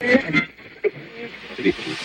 Thank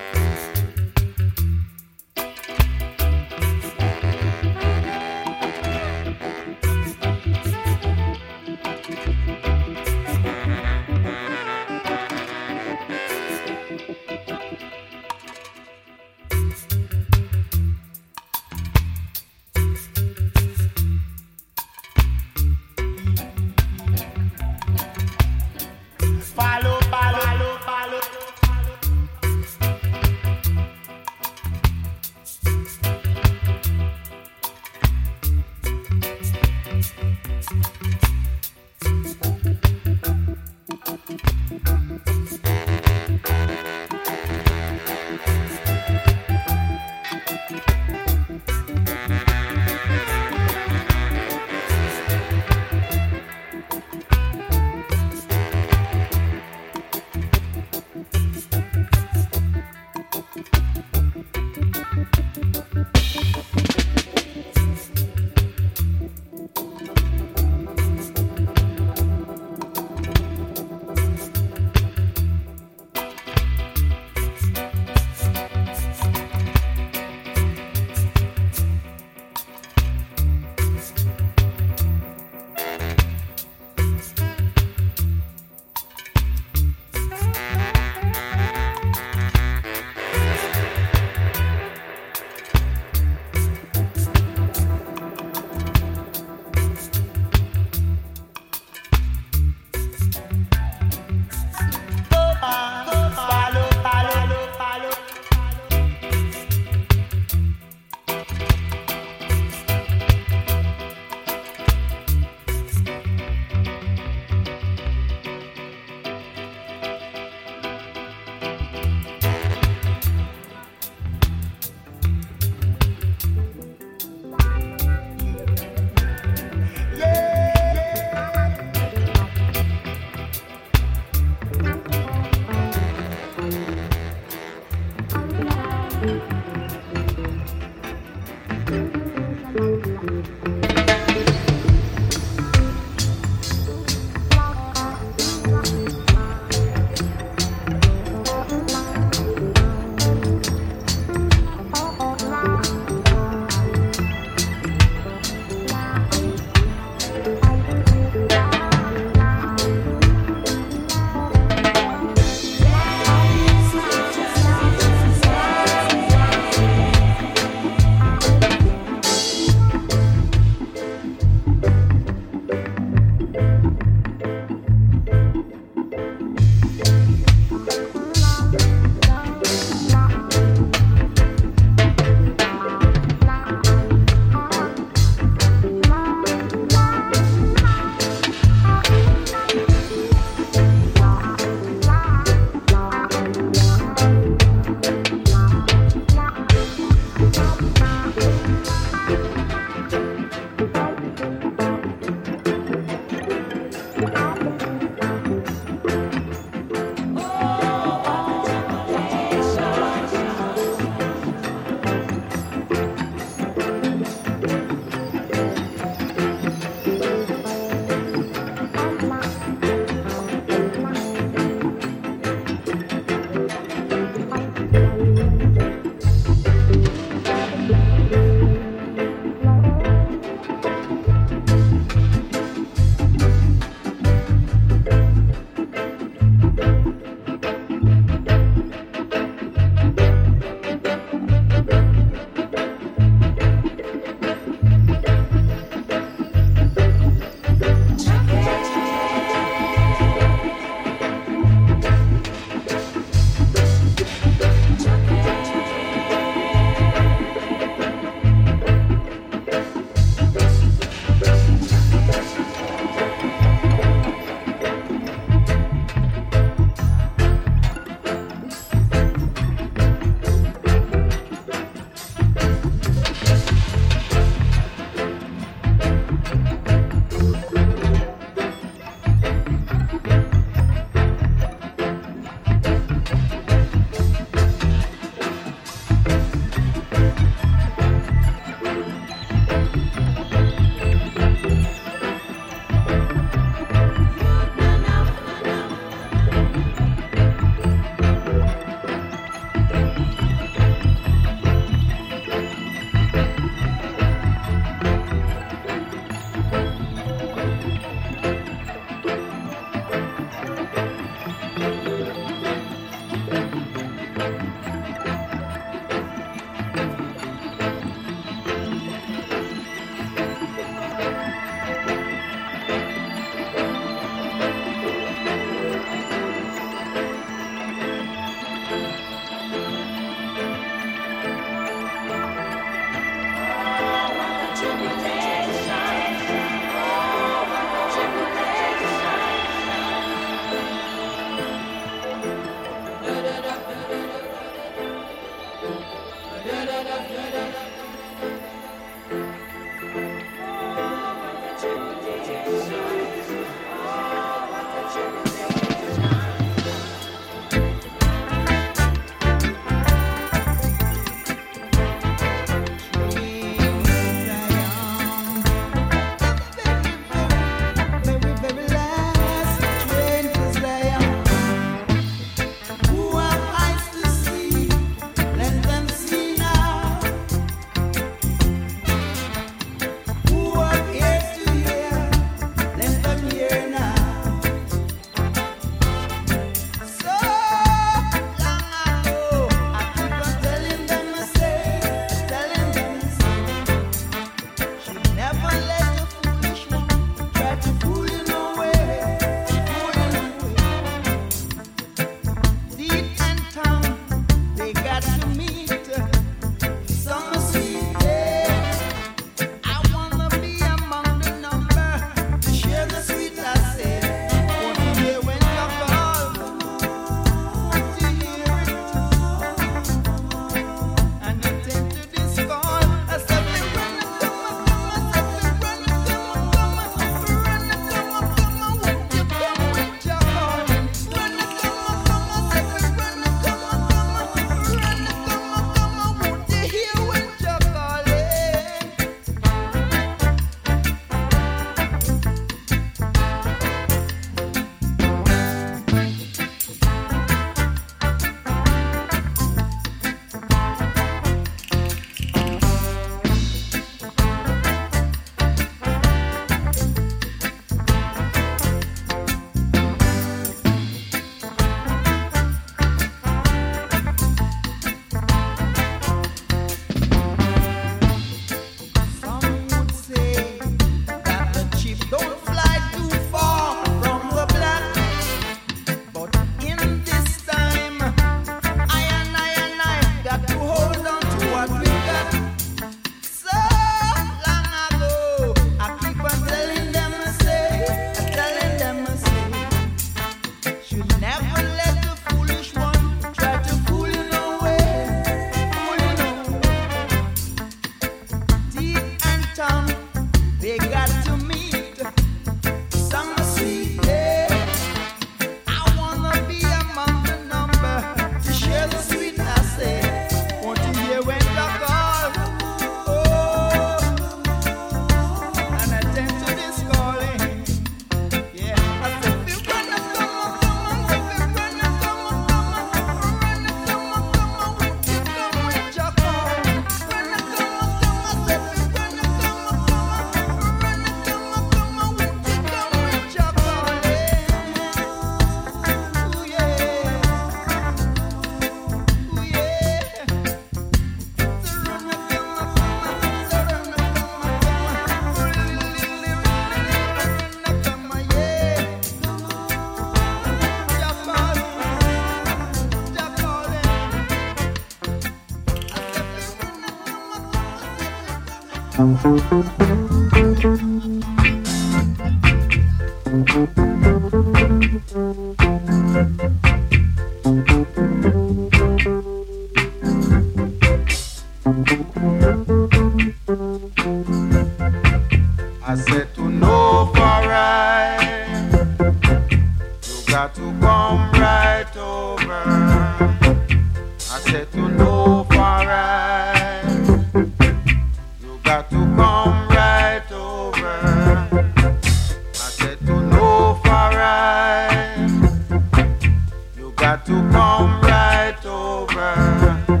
got to come right over.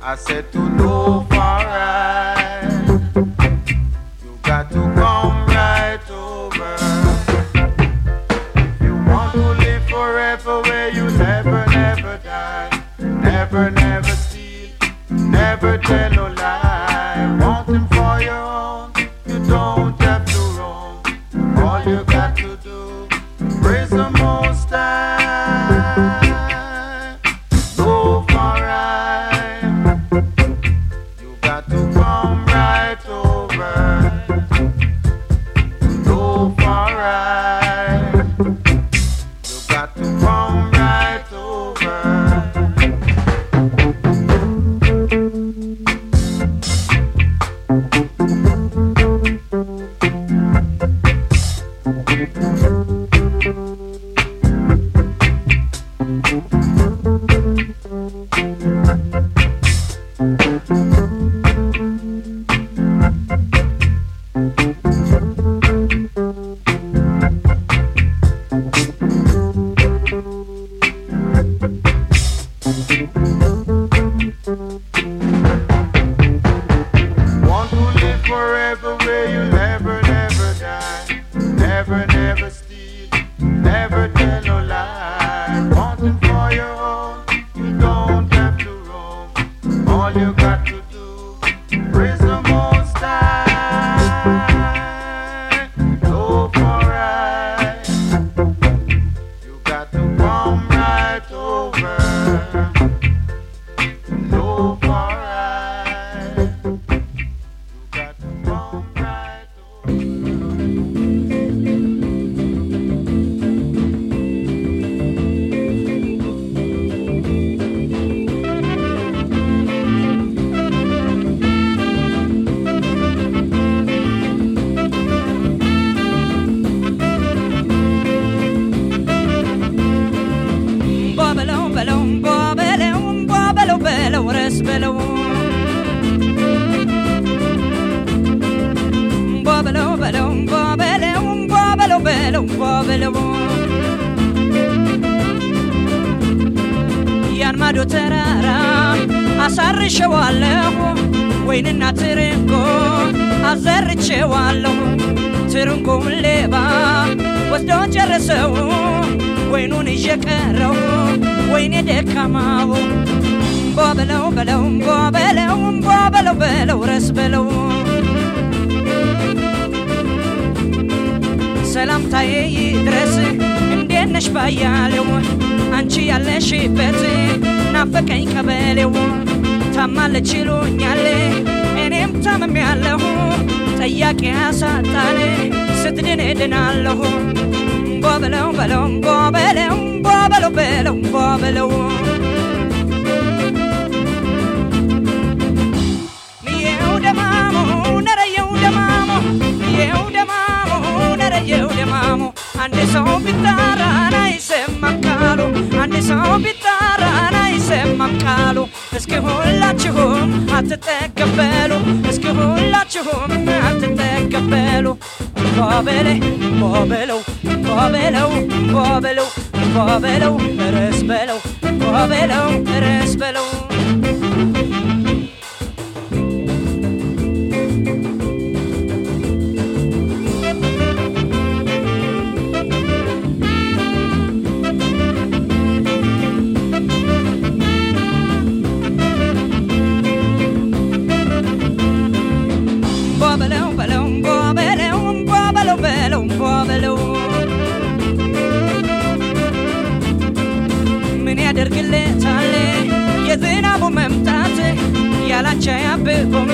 I said to no. alzate il cappello, scrivo un laccio con alzate il cappello, muovele, muovelo, muovelo, muovelo, muovelo, per esbelo, muovelo, per esbelo. ያደርግልታል የዝናቡ መምጣት ያላቻ ያብቆም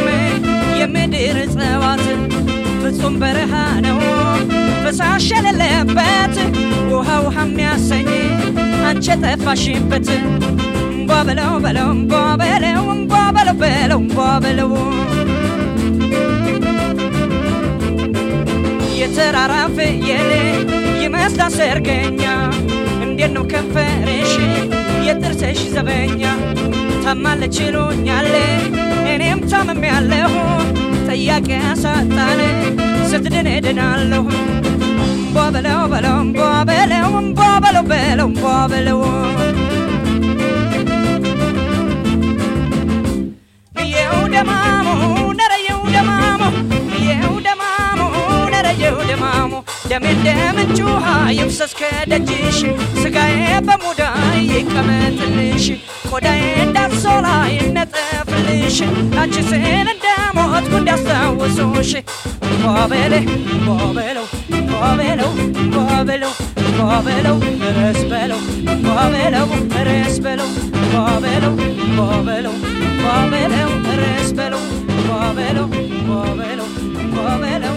የምድር እጽዋት ፍጹም በረሃ ነው። ፈሳሽ የሌለበት ውሃ ውሃ የሚያሰኝ አንቺ የጠፋሽበት እንቧ በለው በለው እንቧ በለው እንቧ በለው በለው እንቧ በለው። የተራራ ፍየል ይመስላል ሰርገኛ። እንዴት ነው ከንፈርሽ እየጥርሰሽ ዘበኛ ታማለች ይሉኛል እኔም ታምም ያለሁ ጠያቂ ያሳጣል ስትድን እድናለሁ እምቧ በለው በለው እምቧ በለው እምቧ በለው በለው እምቧ በለው ደማሙ ነረየው ደማሙ የው ደማሙ ነረየው ደማሙ ደሜ እንደምንጩ ውሃ ይፍሰስ ከደጅሽ ስጋዬ በሙዳይ ይቀመጥልሽ ቆዳዬ እንዳንሶላ ይነጠፍልሽ አንቺ ስል እንደሞትኩ እንዲያስታውሱሽ ቦበሌ ቦበለው ቦበለው ቦበለው ቦበለው ርስ በለው ቦበለው ርስ በለው ቦበለው ቦበለው ቦበለው ርስ በለው ቦበለው ቦበለው ቦበለው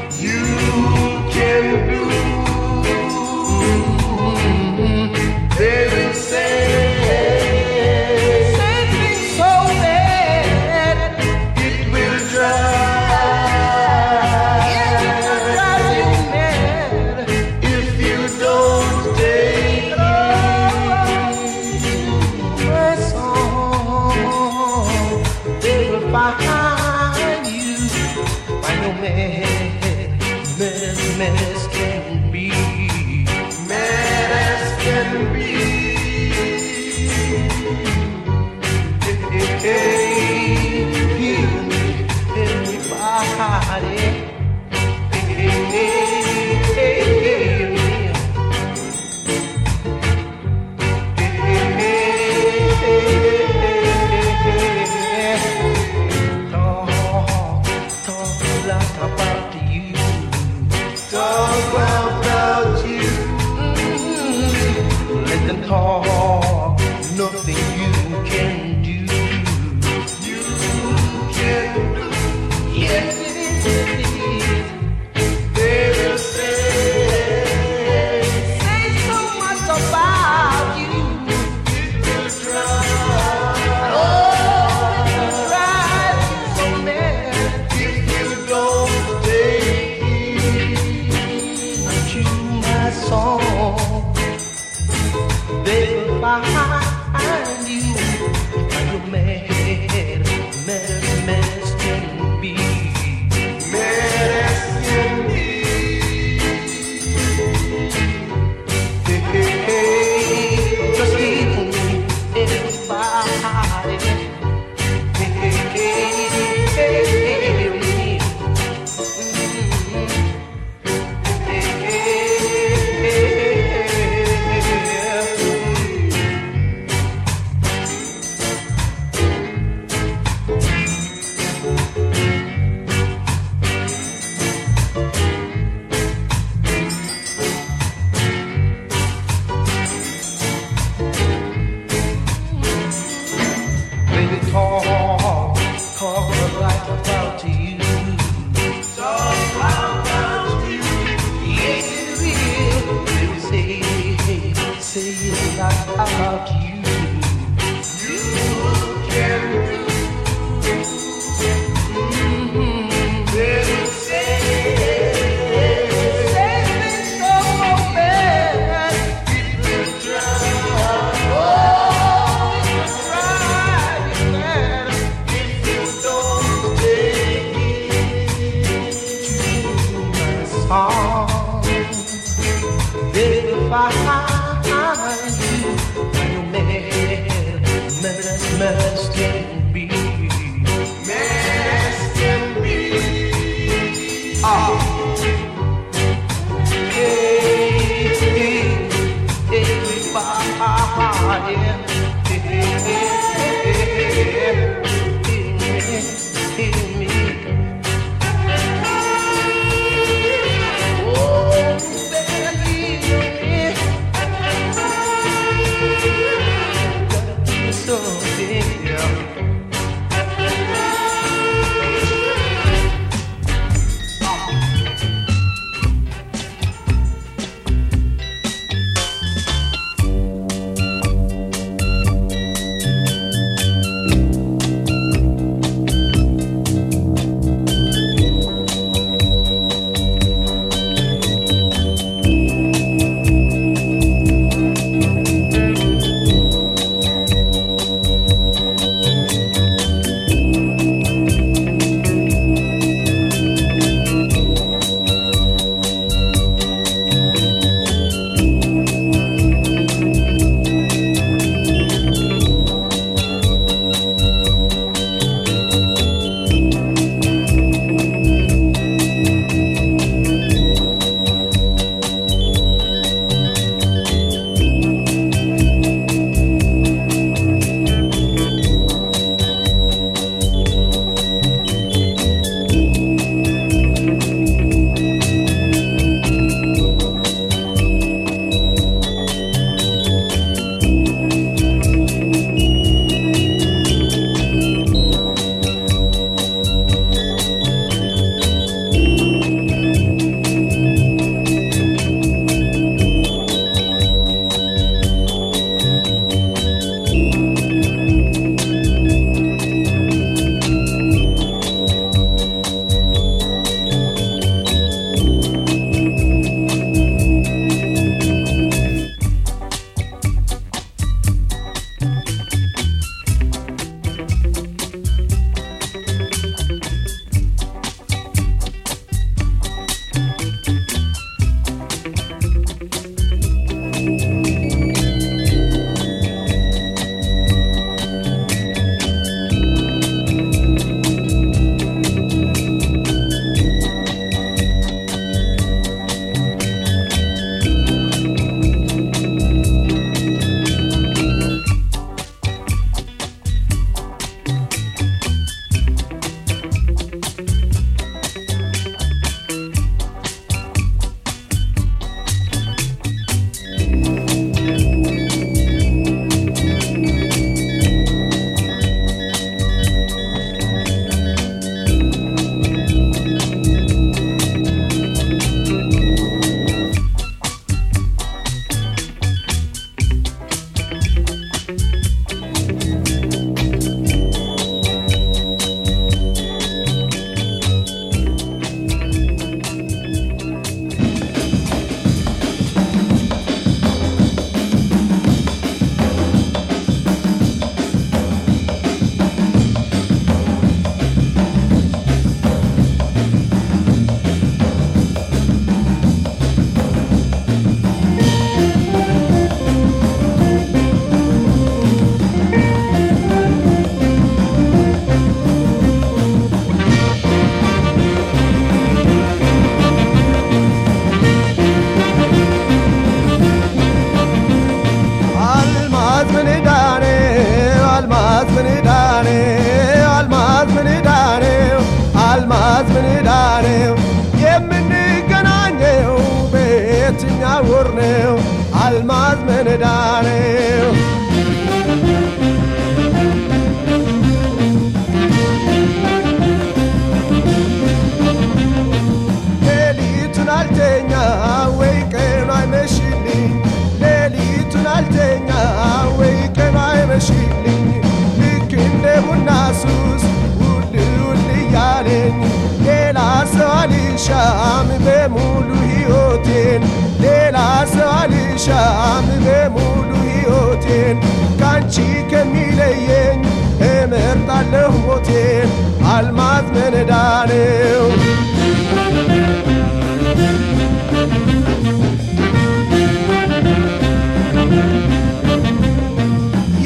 ካንቺ ከሚለየኝ እመርጣለሁ ሞቴን አልማዝ መንዳ ነው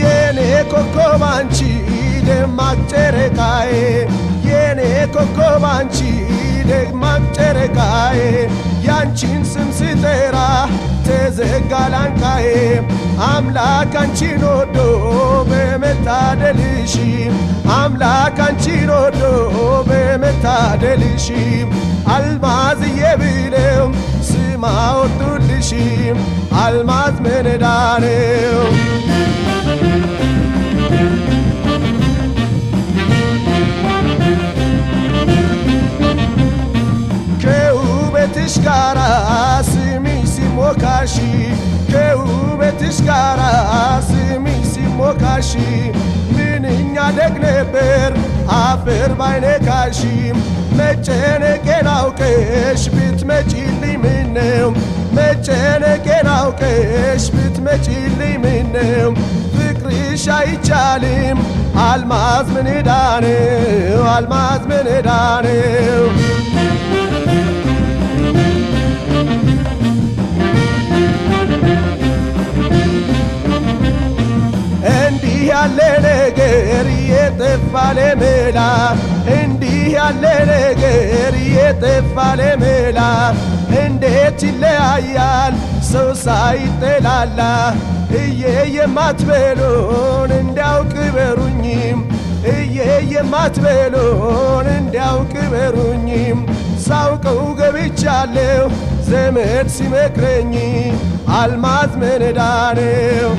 የኔ ኮከብ አንቺ ደማቅ ጨረቃዬ የኔ ኮከብ አንቺ ደማቅ ጨረቃዬ ያንቺን ስም ስጠራ ተዘጋ ላንቃዬ አምላክ አንቺን ወዶ በመታደልሽም አምላክ አንቺን ወዶ በመታደልሽም አልማዝዬ ብለው ስም አወጡልሽም አልማዝ መነዳ ነው። ከውበትሽ ጋራ ስምሽ mokashi keube tishkara mi si mokashi mininya degneber afer bayne kashi mechene kenau kesh bit mechili me mechene kenau kesh bit mechili minnem ፍቅርሽ አይቻልም አልማዝ ምን almas አልማዝ almas ዳኔው እንዲህ ያለ ነገር የጠፋ ለመላ እንዲህ ያለ ነገር የጠፋ ለመላ እንዴት ይለያያል ሰው ሳይጠላላ? እየ የማትበሎን እንዲያውቅ በሩኝም እየ የማትበሎን እንዲያውቅ በሩኝም። ሳውቀው ገብቻለሁ ዘመድ ሲመክረኝ አልማዝ መነዳ ነው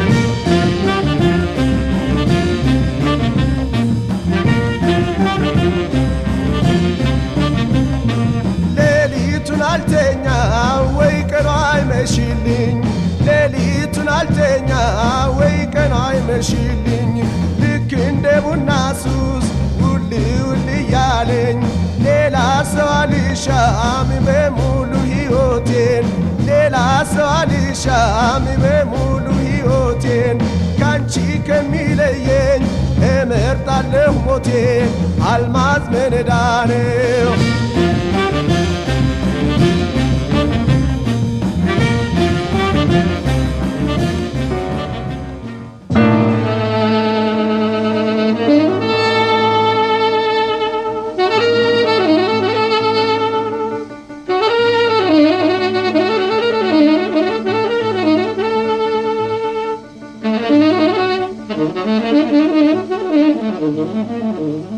አልተኛ ወይ ቀኗ አይመሽልኝ ሌሊቱን አልተኛ ወይ ቀኗ አይመሽልኝ ልክ እንደ ቡና ሱስ ውል ውል እያለኝ ሌላ ሰው አልሻም በሙሉ ሕይወቴን ሌላ ሰው አልሻም በሙሉ ሕይወቴን ካንቺ ከሚለየኝ እመርጣለሁ ሞቴን አልማዝ መነዳ Mm-hmm.